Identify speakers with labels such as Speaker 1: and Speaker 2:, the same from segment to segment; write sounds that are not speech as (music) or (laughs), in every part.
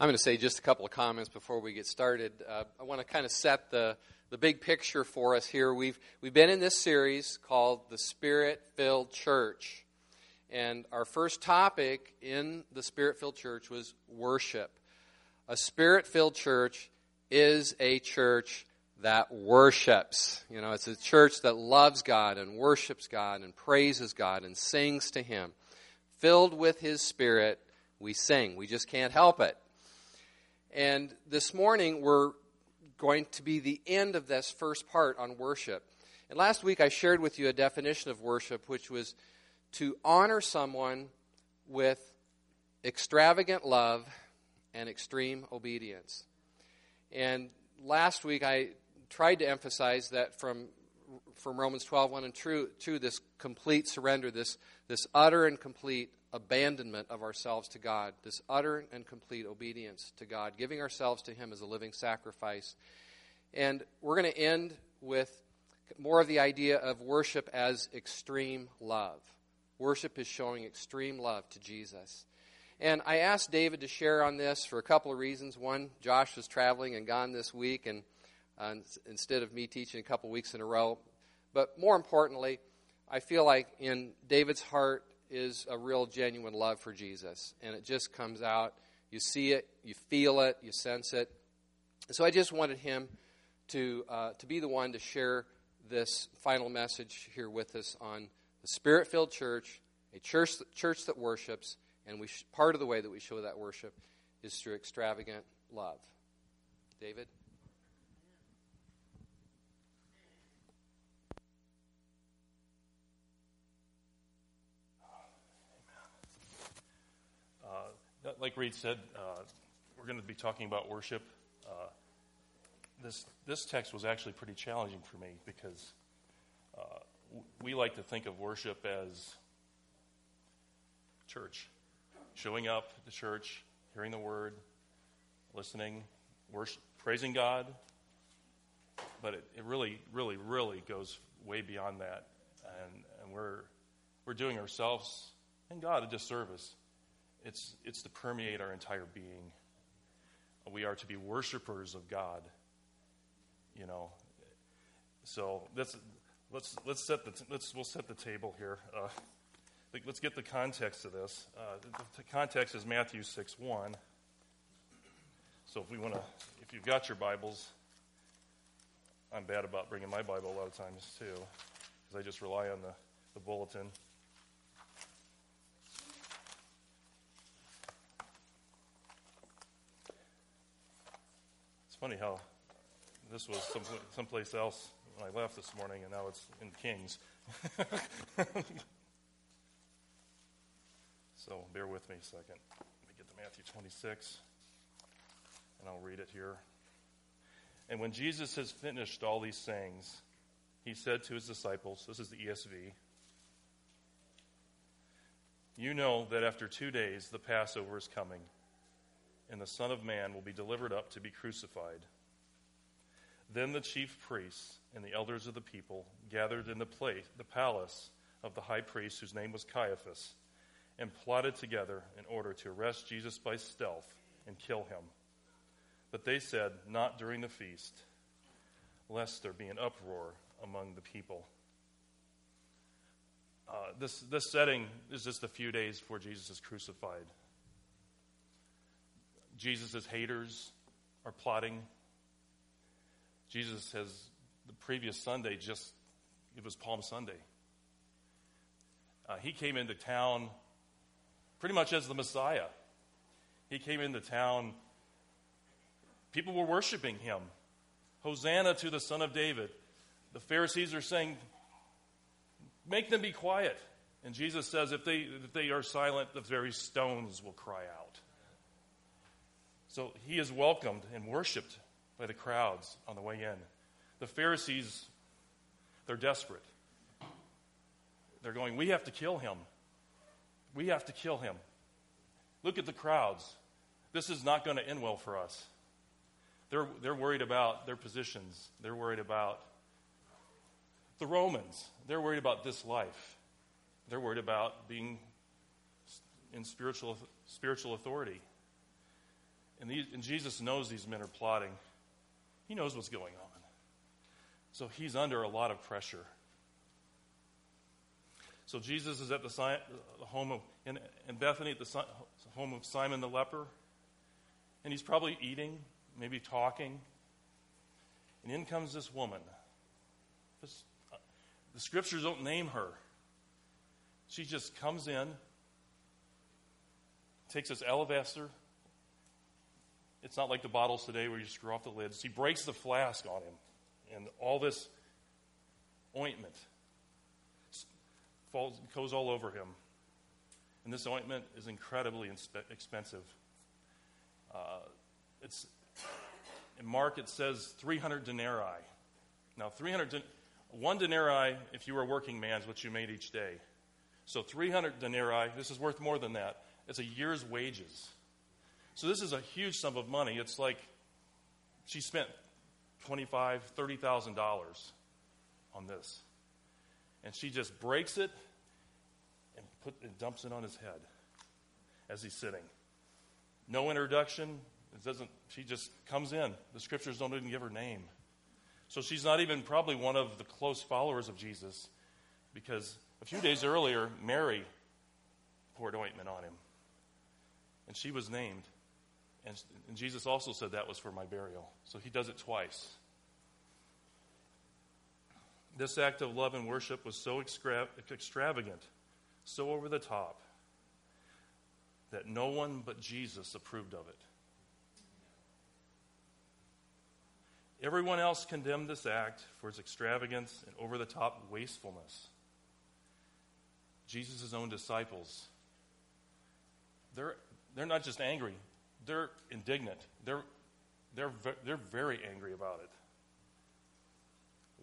Speaker 1: I'm going to say just a couple of comments before we get started. Uh, I want to kind of set the, the big picture for us here. We've, we've been in this series called The Spirit Filled Church. And our first topic in the Spirit Filled Church was worship. A Spirit Filled Church is a church that worships. You know, it's a church that loves God and worships God and praises God and sings to Him. Filled with His Spirit, we sing. We just can't help it. And this morning, we're going to be the end of this first part on worship. And last week, I shared with you a definition of worship, which was to honor someone with extravagant love and extreme obedience. And last week, I tried to emphasize that from from Romans 12, 1 and 2, 2 this complete surrender, this, this utter and complete abandonment of ourselves to God, this utter and complete obedience to God, giving ourselves to Him as a living sacrifice. And we're going to end with more of the idea of worship as extreme love. Worship is showing extreme love to Jesus. And I asked David to share on this for a couple of reasons. One, Josh was traveling and gone this week, and uh, instead of me teaching a couple weeks in a row. But more importantly, I feel like in David's heart is a real genuine love for Jesus. And it just comes out. You see it, you feel it, you sense it. So I just wanted him to, uh, to be the one to share this final message here with us on the spirit filled church, a church, church that worships. And we sh- part of the way that we show that worship is through extravagant love. David?
Speaker 2: Like Reed said, uh, we're going to be talking about worship. Uh, this this text was actually pretty challenging for me because uh, we like to think of worship as church, showing up at the church, hearing the word, listening, worship, praising God. But it, it really, really, really goes way beyond that, and, and we're we're doing ourselves and God a disservice it's, it's to permeate our entire being. We are to be worshipers of God. You know, so let's let's let's set the let's we'll set the table here. Uh, let's get the context of this. Uh, the, the context is Matthew six one. So if we want to, if you've got your Bibles, I'm bad about bringing my Bible a lot of times too, because I just rely on the, the bulletin. Funny how this was some, someplace else when I left this morning, and now it's in Kings. (laughs) so bear with me a second. Let me get to Matthew 26, and I'll read it here. And when Jesus has finished all these sayings, he said to his disciples, This is the ESV. You know that after two days the Passover is coming and the Son of Man will be delivered up to be crucified. Then the chief priests and the elders of the people gathered in the, place, the palace of the high priest, whose name was Caiaphas, and plotted together in order to arrest Jesus by stealth and kill him. But they said, Not during the feast, lest there be an uproar among the people. Uh, this, this setting is just a few days before Jesus is crucified. Jesus' haters are plotting. Jesus has, the previous Sunday, just, it was Palm Sunday. Uh, he came into town pretty much as the Messiah. He came into town, people were worshiping him. Hosanna to the Son of David. The Pharisees are saying, Make them be quiet. And Jesus says, If they, if they are silent, the very stones will cry out. So he is welcomed and worshiped by the crowds on the way in. The Pharisees, they're desperate. They're going, We have to kill him. We have to kill him. Look at the crowds. This is not going to end well for us. They're, they're worried about their positions, they're worried about the Romans, they're worried about this life, they're worried about being in spiritual, spiritual authority. And, these, and Jesus knows these men are plotting. He knows what's going on. So he's under a lot of pressure. So Jesus is at the, the home of, in, in Bethany, at the home of Simon the leper. And he's probably eating, maybe talking. And in comes this woman. This, uh, the scriptures don't name her. She just comes in, takes this alabaster. It's not like the bottles today where you screw off the lids. He breaks the flask on him, and all this ointment falls, goes all over him. And this ointment is incredibly inspe- expensive. Uh, it's in Mark it says 300 denarii. Now, 300 den- one denarii, if you were a working man, is what you made each day. So 300 denarii, this is worth more than that. It's a year's wages. So this is a huge sum of money. It's like she spent twenty-five, thirty thousand dollars on this, and she just breaks it and put and dumps it on his head as he's sitting. No introduction. It doesn't. She just comes in. The scriptures don't even give her name, so she's not even probably one of the close followers of Jesus, because a few days earlier, Mary poured ointment on him, and she was named. And, and Jesus also said that was for my burial. So he does it twice. This act of love and worship was so extra- extravagant, so over the top, that no one but Jesus approved of it. Everyone else condemned this act for its extravagance and over the top wastefulness. Jesus' own disciples, they're, they're not just angry, they're indignant. They're, they're, they're very angry about it.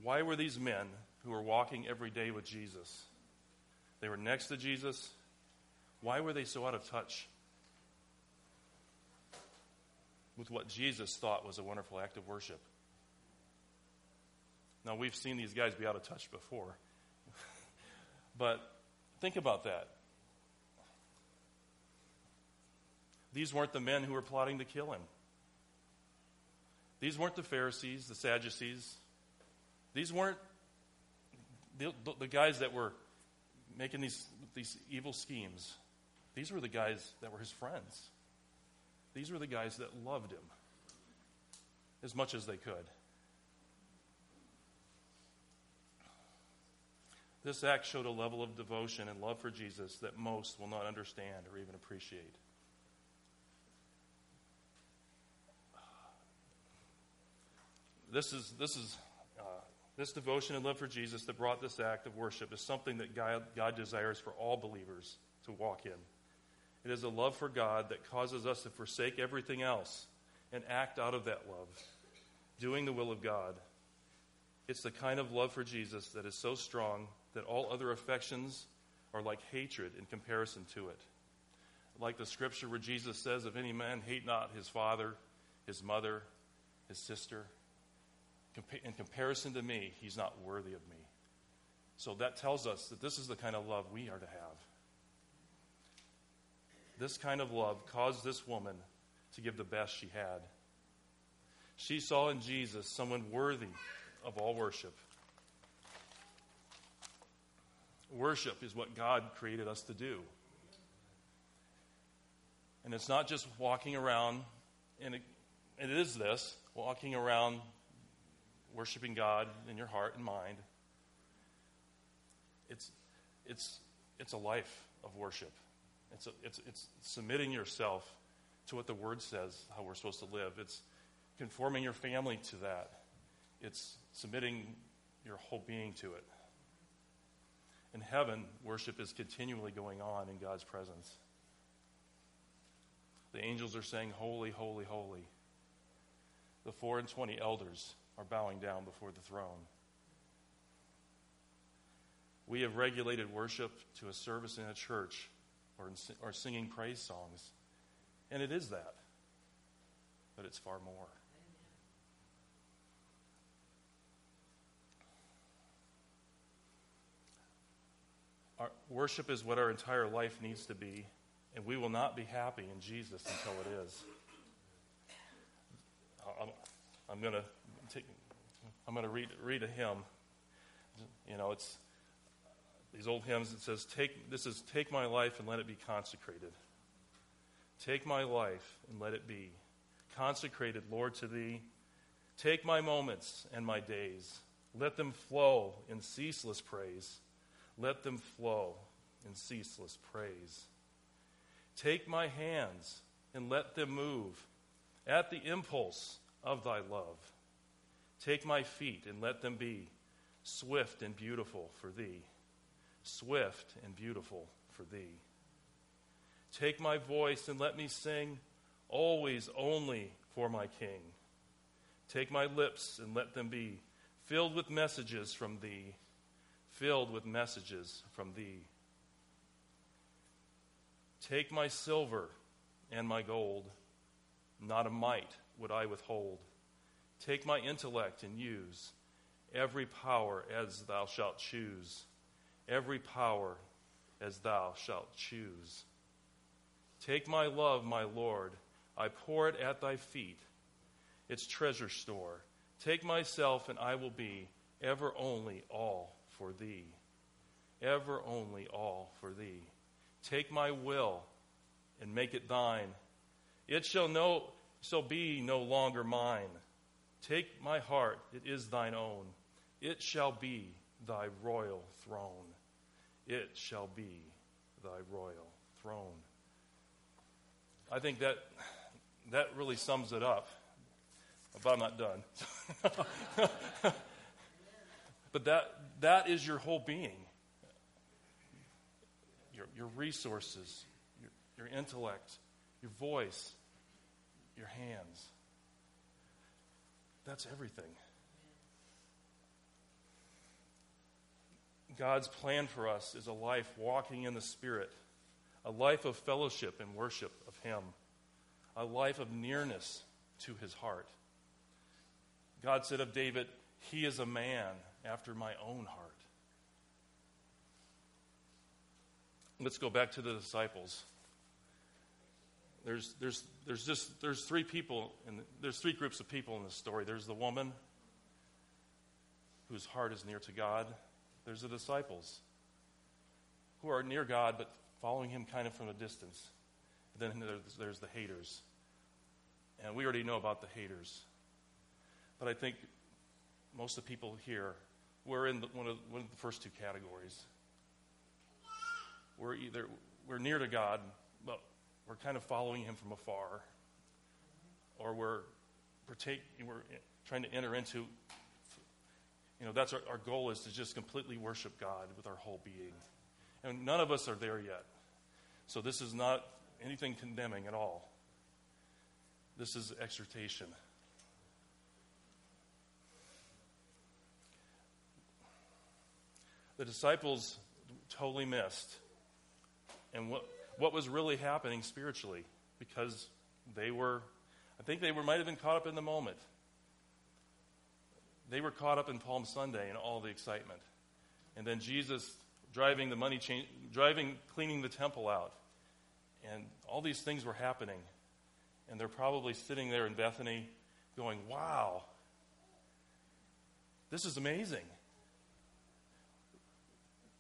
Speaker 2: Why were these men who were walking every day with Jesus? They were next to Jesus. Why were they so out of touch with what Jesus thought was a wonderful act of worship? Now, we've seen these guys be out of touch before. (laughs) but think about that. These weren't the men who were plotting to kill him. These weren't the Pharisees, the Sadducees. These weren't the, the, guys that were making these, these evil schemes. These were the guys that were his friends. These were the guys that loved him as much as they could. This act showed a level of devotion and love for Jesus that most will not understand or even appreciate. This is, this is uh, this devotion and love for Jesus that brought this act of worship is something that God, God desires for all believers to walk in. It is a love for God that causes us to forsake everything else and act out of that love, doing the will of God. It's the kind of love for Jesus that is so strong that all other affections are like hatred in comparison to it. Like the scripture where Jesus says, If any man hate not his father, his mother, his sister, in comparison to me, he's not worthy of me. So that tells us that this is the kind of love we are to have. This kind of love caused this woman to give the best she had. She saw in Jesus someone worthy of all worship. Worship is what God created us to do. And it's not just walking around, and it, it is this walking around worshiping God in your heart and mind. It's, it's, it's a life of worship. It's, a, it's, it's submitting yourself to what the Word says, how we're supposed to live. It's conforming your family to that. It's submitting your whole being to it. In heaven, worship is continually going on in God's presence. The angels are saying, Holy, holy, holy. The four and twenty elders are bowing down before the throne. We have regulated worship to a service in a church or, in, or singing praise songs. And it is that. But it's far more. Our worship is what our entire life needs to be, and we will not be happy in Jesus until it is. I'm, I'm going to I'm going to read, read a hymn. You know, it's these old hymns. It says, "Take this is take my life and let it be consecrated. Take my life and let it be consecrated, Lord, to Thee. Take my moments and my days. Let them flow in ceaseless praise. Let them flow in ceaseless praise. Take my hands and let them move at the impulse of Thy love. Take my feet and let them be swift and beautiful for Thee swift and beautiful for thee. Take my voice and let me sing, always only for my King. Take my lips and let them be filled with messages from thee, filled with messages from thee. Take my silver and my gold, not a mite would I withhold. Take my intellect and use every power as thou shalt choose every power as thou shalt choose. Take my love, my Lord, I pour it at thy feet, its treasure store. Take myself, and I will be ever only all for thee. Ever only all for thee. Take my will and make it thine. It shall no shall be no longer mine. Take my heart, it is thine own. It shall be thy royal throne. It shall be thy royal throne. I think that that really sums it up. But I'm not done. (laughs) but that that is your whole being. Your, your resources, your, your intellect, your voice, your hands. That's everything. God's plan for us is a life walking in the Spirit, a life of fellowship and worship of Him, a life of nearness to His heart. God said of David, He is a man after my own heart. Let's go back to the disciples. There's, there's, there's just there's three people and there's three groups of people in this story. There's the woman whose heart is near to God. There's the disciples who are near God but following him kind of from a distance. And then there's, there's the haters. And we already know about the haters. But I think most of the people here, we're in the, one, of, one of the first two categories. We're either we're near to God, we're kind of following him from afar, or we're, we're, take, we're trying to enter into you know, that's our, our goal is to just completely worship God with our whole being. And none of us are there yet. So this is not anything condemning at all. This is exhortation. The disciples totally missed and what, what was really happening spiritually because they were, I think they were, might have been caught up in the moment. They were caught up in Palm Sunday and all the excitement. And then Jesus driving the money chain, driving, cleaning the temple out. And all these things were happening. And they're probably sitting there in Bethany going, wow, this is amazing.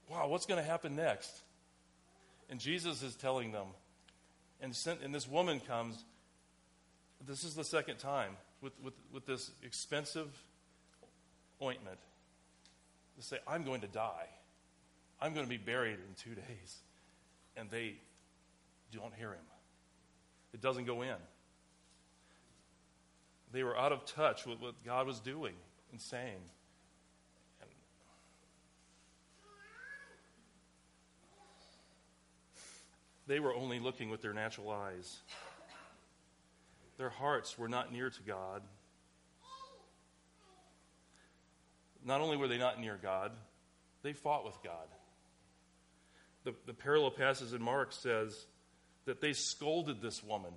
Speaker 2: Wow, what's going to happen next? And Jesus is telling them. And, sent, and this woman comes. This is the second time with, with, with this expensive ointment to say, I'm going to die. I'm going to be buried in two (laughs) days. And they don't hear him. It doesn't go in. They were out of touch with what God was doing and saying. They were only looking with their natural eyes. Their hearts were not near to God. not only were they not near God, they fought with God. The, the parallel passage in Mark says that they scolded this woman.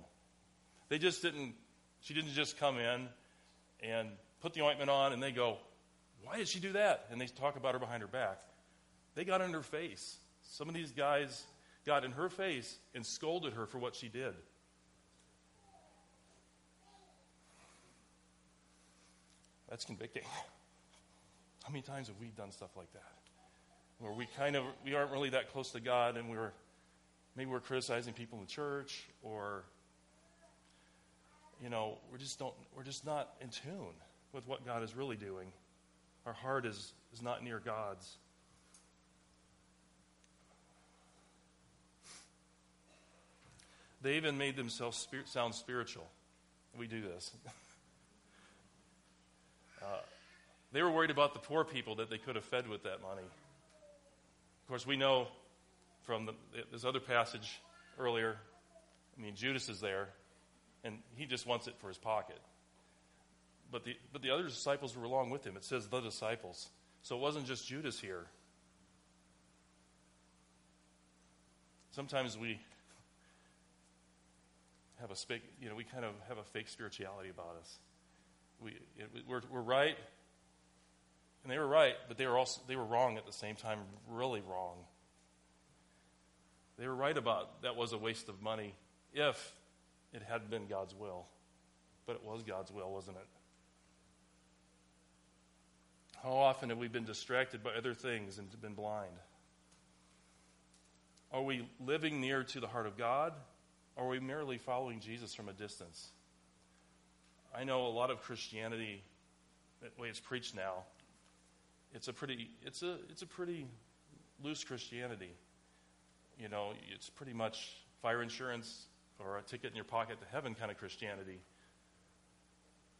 Speaker 2: They just didn't, she didn't just come in and put the ointment on and they go, Why did she do that? And they talk about her behind her back. They got in her face. Some of these guys got in her face and scolded her for what she did. That's convicting. (laughs) How many times have we done stuff like that? Where we kind of we aren't really that close to God and we're maybe we're criticizing people in the church or you know, we're just don't we're just not in tune with what God is really doing. Our heart is, is not near God's. They even made themselves sound spiritual. We do this. (laughs) uh, they were worried about the poor people that they could have fed with that money. Of course, we know from the, this other passage earlier, I mean, Judas is there, and he just wants it for his pocket. But the, but the other disciples were along with him. It says the disciples. So it wasn't just Judas here. Sometimes we have a fake, you know, we kind of have a fake spirituality about us. We, it, we're, we're right, and they were right, but they were also they were wrong at the same time, really wrong. They were right about that was a waste of money if it had been God's will. But it was God's will, wasn't it? How often have we been distracted by other things and been blind? Are we living near to the heart of God? Or are we merely following Jesus from a distance? I know a lot of Christianity, the way it's preached now, it's a pretty, it's a, it's a pretty loose Christianity. You know, it's pretty much fire insurance or a ticket in your pocket to heaven kind of Christianity,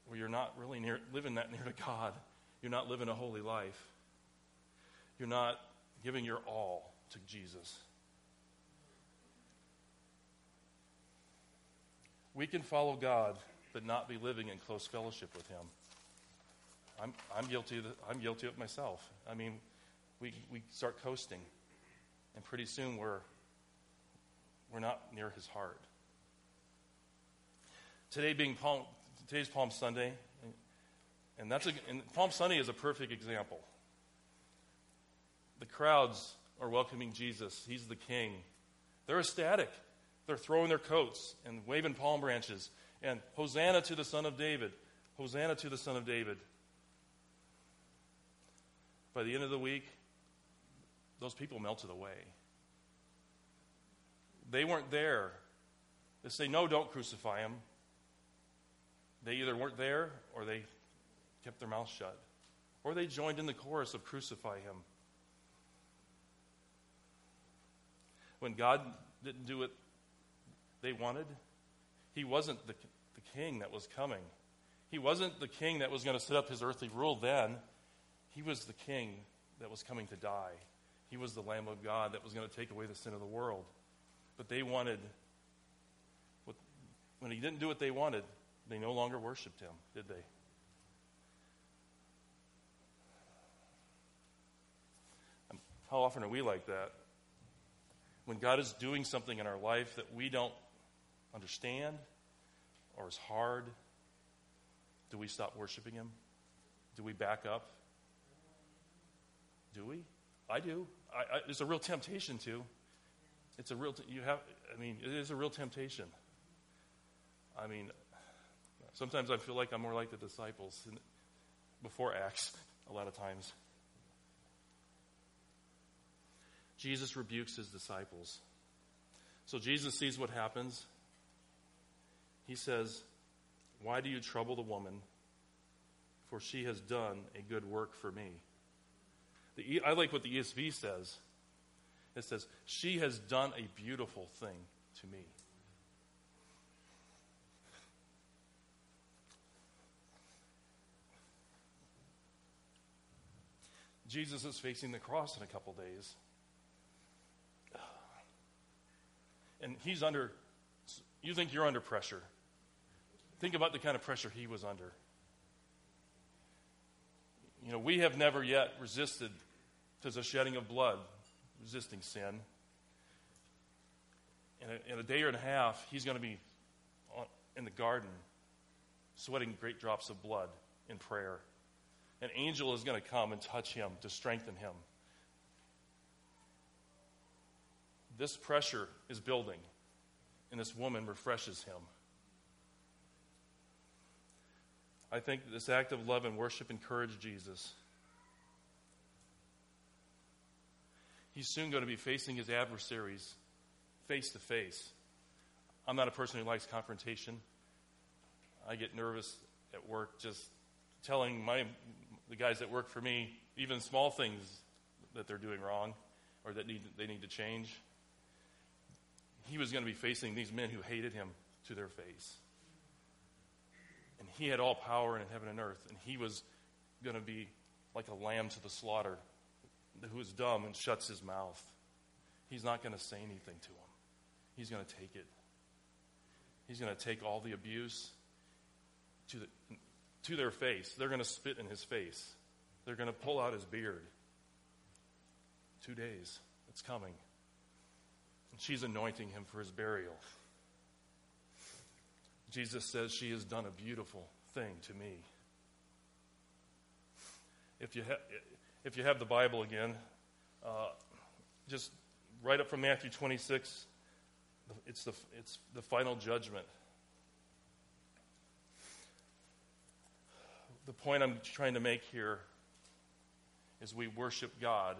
Speaker 2: where you're not really near, living that (laughs) near to God. You're not living a holy life. You're not giving your all to Jesus. We can follow God, but not be living in close fellowship with Him. I'm, I'm, guilty, of the, I'm guilty of it myself. I mean, we, we start coasting, and pretty soon we're, we're not near His heart. Today being Palm, today's Palm Sunday, and that's a, and Palm Sunday is a perfect example. The crowds are welcoming Jesus. He's the king. They're ecstatic. They're throwing their coats and waving palm branches and Hosanna to the Son of David. Hosanna to the Son of David. By the end of the week, those people melted away. They weren't there. They say, No, don't crucify him. They either weren't there or they kept their mouth shut. Or they joined in the chorus of crucify him. When God didn't do what they wanted, he wasn't the, the king that was coming. He wasn't the king that was going to set up his earthly rule then. He was the king that was coming to die. He was the Lamb of God that was going to take away the sin of the world. But they wanted, what, when he didn't do what they wanted, they no longer worshiped him, did they? How often are we like that? When God is doing something in our life that we don't understand or is hard, do we stop worshiping Him? Do we back up? Do we? I do. I, I, it's a real temptation to. It's a real. T- you have. I mean, it is a real temptation. I mean, sometimes I feel like I'm more like the disciples before Acts. A lot of times. Jesus rebukes his disciples. So Jesus sees what happens. He says, Why do you trouble the woman? For she has done a good work for me. The, I like what the ESV says. It says, She has done a beautiful thing to me. Jesus is facing the cross in a couple days. and he's under, you think you're under pressure. Think about the kind of pressure he was under. You know, we have never yet resisted to the shedding of blood, resisting sin. In a, in a day and a half, he's going to be in the garden sweating great drops of blood in prayer. An angel is going to come and touch him to strengthen him. This pressure is building, and this woman refreshes him. I think this act of love and worship encouraged Jesus. He's soon going to be facing his adversaries face to face. I'm not a person who likes confrontation. I get nervous at work just telling my the guys that work for me even small things that they're doing wrong or that need, they need to change. He was going to be facing these men who hated him to their face. And he had all power in heaven and earth, and he was going to be like a lamb to the slaughter who is dumb and shuts his mouth. He's not going to say anything to him. He's going to take it. He's going to take all the abuse to, the, to their face. They're going to spit in his face. They're going to pull out his beard. Two days. It's coming. And she's anointing him for his burial. Jesus says she has done a beautiful thing to me. If you, ha- if you have the Bible again, uh, just right up from Matthew 26, it's the, it's the final judgment. The point I'm trying to make here is we worship God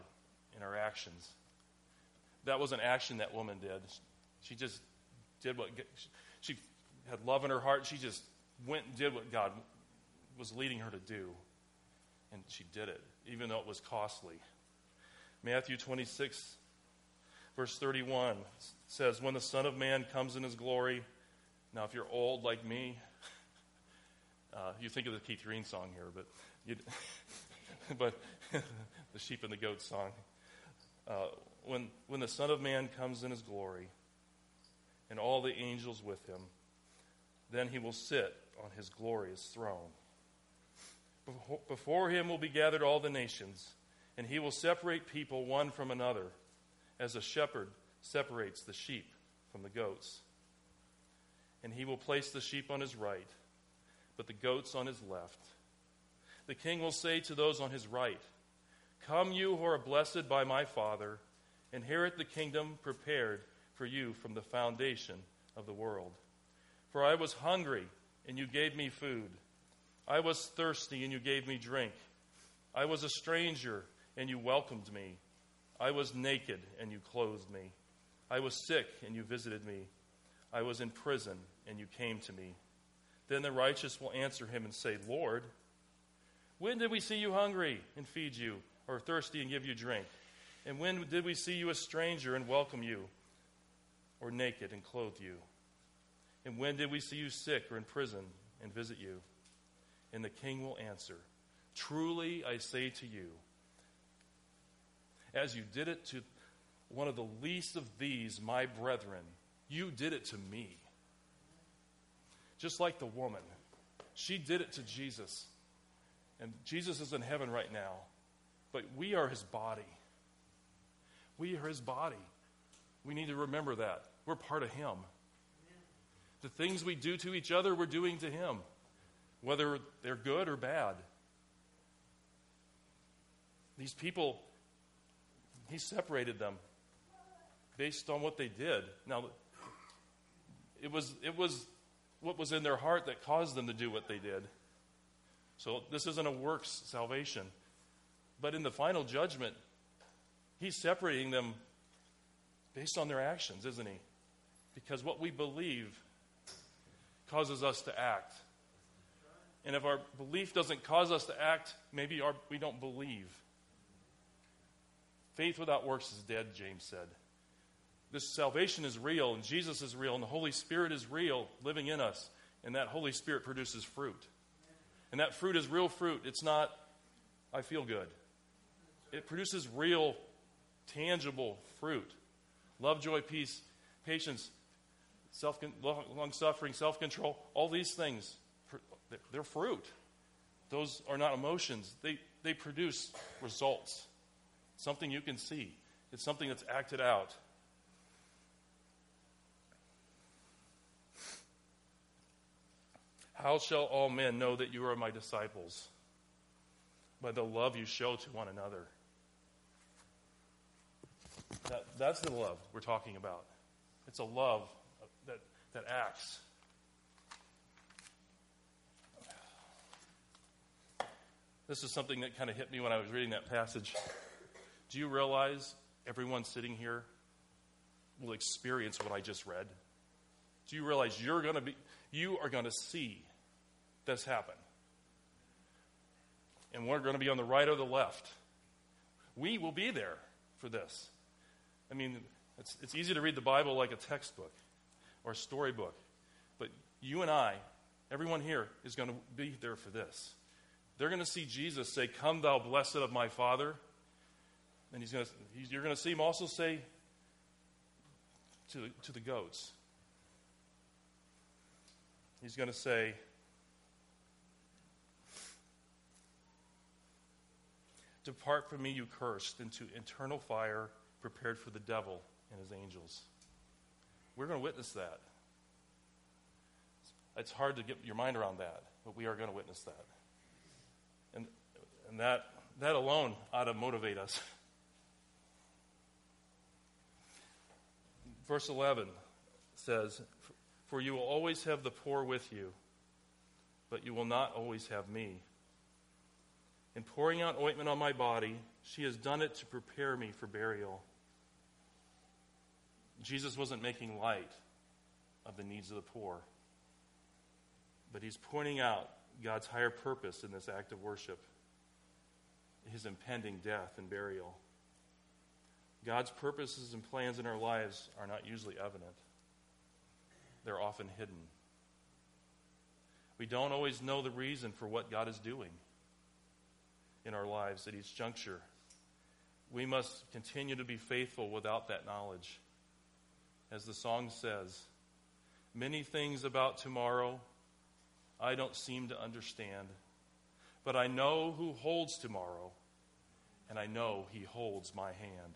Speaker 2: in our actions. That was an action that woman did. She just did what she had love in her heart. She just went and did what God was leading her to do. And she did it, even though it was costly. Matthew 26, verse 31 says, When the Son of Man comes in his glory, now if you're old like me, (laughs) uh, you think of the Keith Green song here, but, (laughs) but (laughs) the sheep and the goat song. Uh, when, when the Son of Man comes in his glory, and all the angels with him, then he will sit on his glorious throne. Before him will be gathered all the nations, and he will separate people one from another, as a shepherd separates the sheep from the goats. And he will place the sheep on his right, but the goats on his left. The king will say to those on his right, Come, you who are blessed by my Father, inherit the kingdom prepared for you from the foundation of the world. For I was hungry, and you gave me food. I was thirsty, and you gave me drink. I was a stranger, and you welcomed me. I was naked, and you clothed me. I was sick, and you visited me. I was in prison, and you came to me. Then the righteous will answer him and say, Lord, when did we see you hungry and feed you, or thirsty and give you drink? And when did we see you a stranger and welcome you, or naked and clothe you? And when did we see you sick or in prison and visit you? And the king will answer, Truly I say to you, as you did it to one of the least of these, my brethren, you did it to me. Just like the woman, she did it to Jesus. And Jesus is in heaven right now, but we are his body. We are his body. We need to remember that. We're part of him. The things we do to each other, we're doing to Him, whether they're good or bad. These people, He separated them based on what they did. Now, it was, it was what was in their heart that caused them to do what they did. So this isn't a works salvation. But in the final judgment, He's separating them based on their actions, isn't He? Because what we believe causes us to act. And if our belief doesn't cause us to act, maybe our, we don't believe. Faith without works is dead, James said. This salvation is real, and Jesus is real, and the Holy Spirit is real, living in us. And that Holy Spirit produces fruit. And that fruit is real fruit. It's not, I feel good. It produces real, tangible fruit love, joy, peace, patience, self, long suffering, self control, all these things, they're fruit. Those are not emotions, they, they produce results. Something you can see, it's something that's acted out. How shall all men know that you are my disciples? By the love you show to one another. That, that's the love we're talking about. It's a love that, acts. This is something that kind of hit me when I was reading that passage. Do you realize everyone sitting here will experience what I just read? Do you realize you're going to be you are going to see this happen? And we're going to be on the right or the left. We will be there for this. I mean, it's, it's easy to read the Bible like a textbook or storybook, but you and I, everyone here, is going to be there for this. They're going to see Jesus say, Come, thou blessed of my Father. And he's going to, he's, you're going to see him also say to, to the goats, He's going to say, Depart from me, you cursed, into eternal fire prepared for the devil and his angels. We're going to witness that. It's hard to get your mind around that, but we are going to witness that. And, and that, that alone ought to motivate us. Verse 11 says, For you will always have the poor with you, but you will not always have me. In pouring out ointment on my body, she has done it to prepare me for burial. Jesus wasn't making light of the needs of the poor, but he's pointing out God's higher purpose in this act of worship his impending death and burial. God's purposes and plans in our lives are not usually evident, they're often hidden. We don't always know the reason for what God is doing in our lives at each juncture. We must continue to be faithful without that knowledge. As the song says, many things about tomorrow I don't seem to understand, but I know who holds tomorrow, and I know he holds my hand.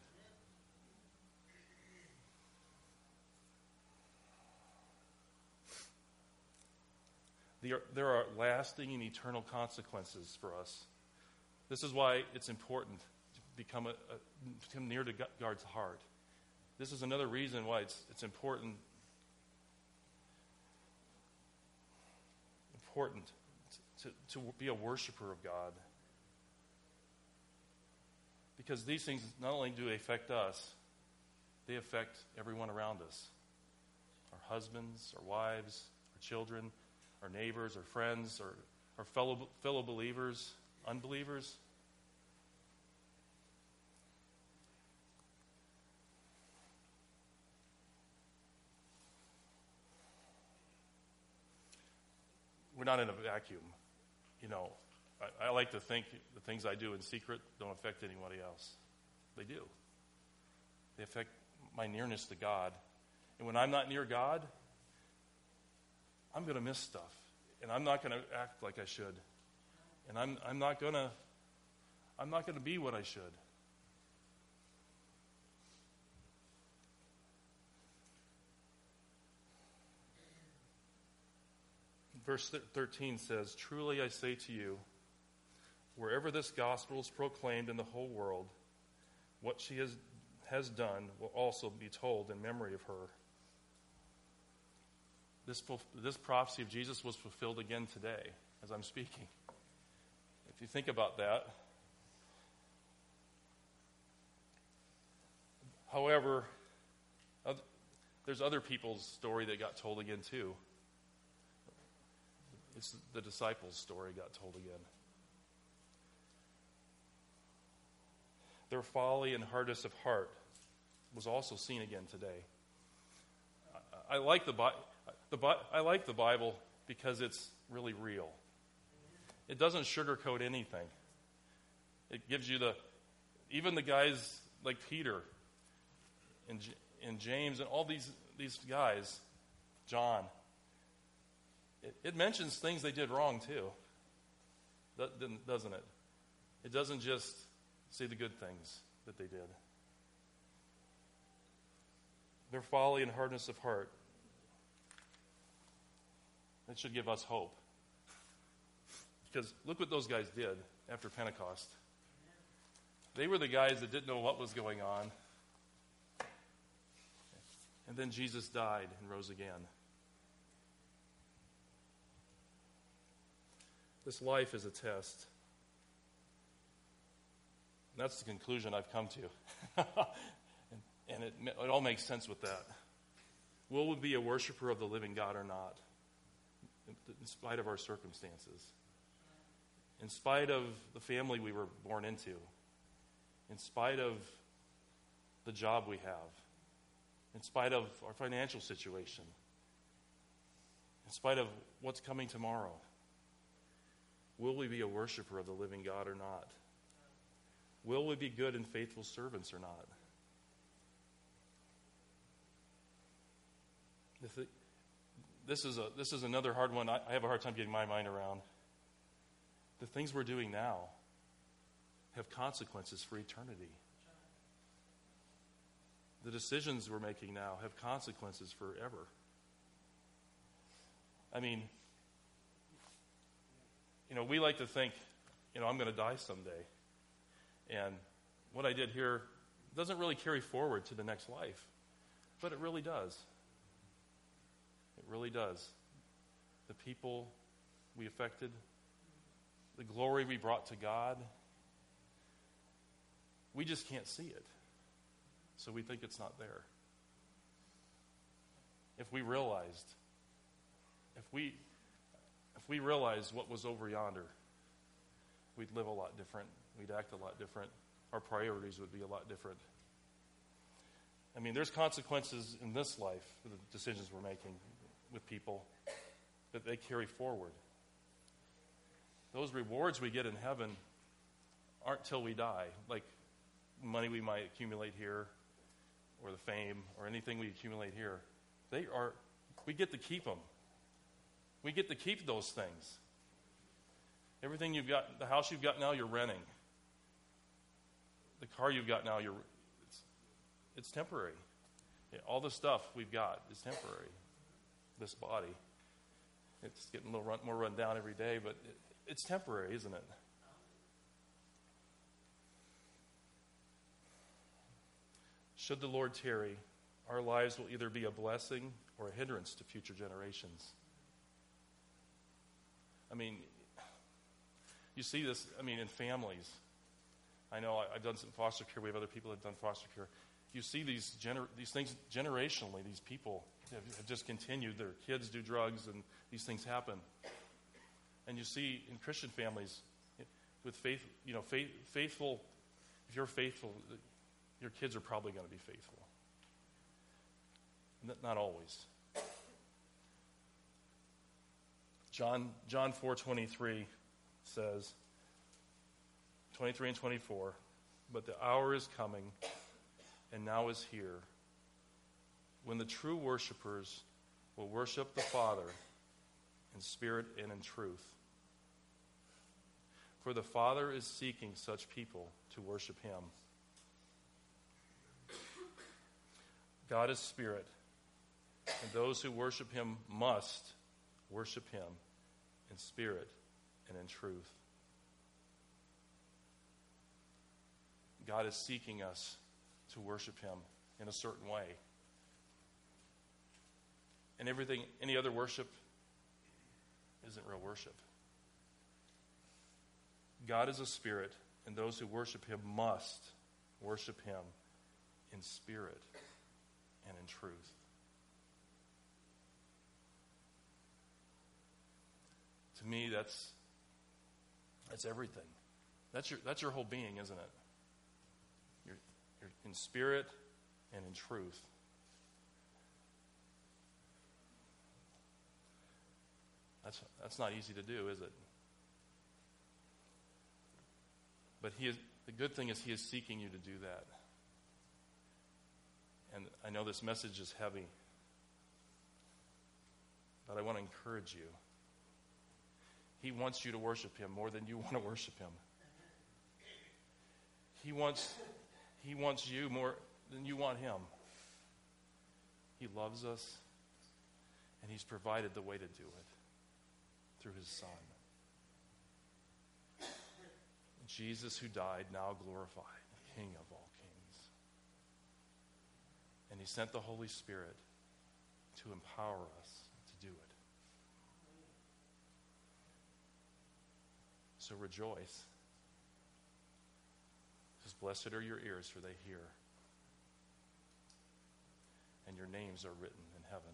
Speaker 2: There are lasting and eternal consequences for us this is why it's important to become, a, a, become near to God's heart. This is another reason why it's, it's important important to, to be a worshiper of God. Because these things not only do they affect us, they affect everyone around us our husbands, our wives, our children, our neighbors, our friends, our, our fellow, fellow believers, unbelievers. We're not in a vacuum. You know, I, I like to think the things I do in secret don't affect anybody else. They do. They affect my nearness to God. And when I'm not near God, I'm going to miss stuff. And I'm not going to act like I should. And I'm, I'm not going to I'm not going to be what I should. Verse 13 says, Truly I say to you, wherever this gospel is proclaimed in the whole world, what she has, has done will also be told in memory of her. This, this prophecy of Jesus was fulfilled again today as I'm speaking. If you think about that, however, there's other people's story that got told again too. It's the disciples' story got told again. Their folly and hardness of heart was also seen again today. I, I like the, the, I like the Bible because it's really real. It doesn't sugarcoat anything. It gives you the, even the guys like Peter and, and James and all these, these guys, John, it, it mentions things they did wrong too, doesn't it? It doesn't just say the good things that they did. Their folly and hardness of heart. That should give us hope. Because look what those guys did after Pentecost. They were the guys that didn't know what was going on. And then Jesus died and rose again. This life is a test. that's the conclusion I've come to. (laughs) and, and it, it all makes sense with that. Will we be a worshiper of the living God or not? In spite of our circumstances, in spite of the family we were born into, in spite of the job we have, in spite of our financial situation, in spite of what's coming tomorrow. Will we be a worshiper of the living God or not? Will we be good and faithful servants or not? This is, a, this is another hard one. I, I have a hard time getting my mind around. The things we're doing now have consequences for eternity. The decisions we're making now have consequences forever. I mean, you know, we like to think, you know, I'm going to die someday. And what I did here doesn't really carry forward to the next life, but it really does. It really does. The people we affected, the glory we brought to God, we just can't see it. So we think it's not there. If we realized, if we if we realized what was over yonder, we'd live a lot different. We'd act a lot different. Our priorities would be a lot different. I mean, there's consequences in this life for the decisions we're making with people that they carry forward. Those rewards we get in heaven aren't till we die, like money we might accumulate here, or the fame, or anything we accumulate here. They are, we get to keep them. We get to keep those things. Everything you've got, the house you've got now, you're renting. The car you've got now, you're, it's, it's temporary. All the stuff we've got is temporary. This body, it's getting a little run, more run down every day, but it, it's temporary, isn't it? Should the Lord tarry, our lives will either be a blessing or a hindrance to future generations. I mean, you see this, I mean, in families. I know I, have done some foster care. We have other people that have done foster care. You see these, gener- these things generationally, these people have, have just continued. Their kids do drugs and these things happen. And you see in Christian families, with faith, you know, faith, faithful, if you're faithful, your kids are probably going to be faithful. Not always. John, John 4.23 says, 23 and 24, but the hour is coming, and now is here, when the true worshipers will worship the Father in spirit and in truth. For the Father is seeking such people to worship Him. God is spirit, and those who worship Him must worship Him in spirit and in truth. God is seeking us to worship Him in a certain way. And everything, any other worship, isn't real worship. God is a spirit, and those who worship Him must worship Him in spirit and in truth. To me, that's, that's everything. That's your, that's your whole being, isn't it? You're, you're in spirit and in truth. That's, that's not easy to do, is it? But he is, the good thing is he is seeking you to do that. And I know this message is heavy, but I want to encourage you. He wants you to worship Him more than you (laughs) want to worship Him. He wants, he wants you more than you want Him. He loves us, and He's provided the way to do it through His Son. Jesus, who died, now glorified, King of all kings. And He sent the Holy Spirit to empower us to do it. Rejoice. Because Blessed are your ears, for they hear, and your names are written in heaven.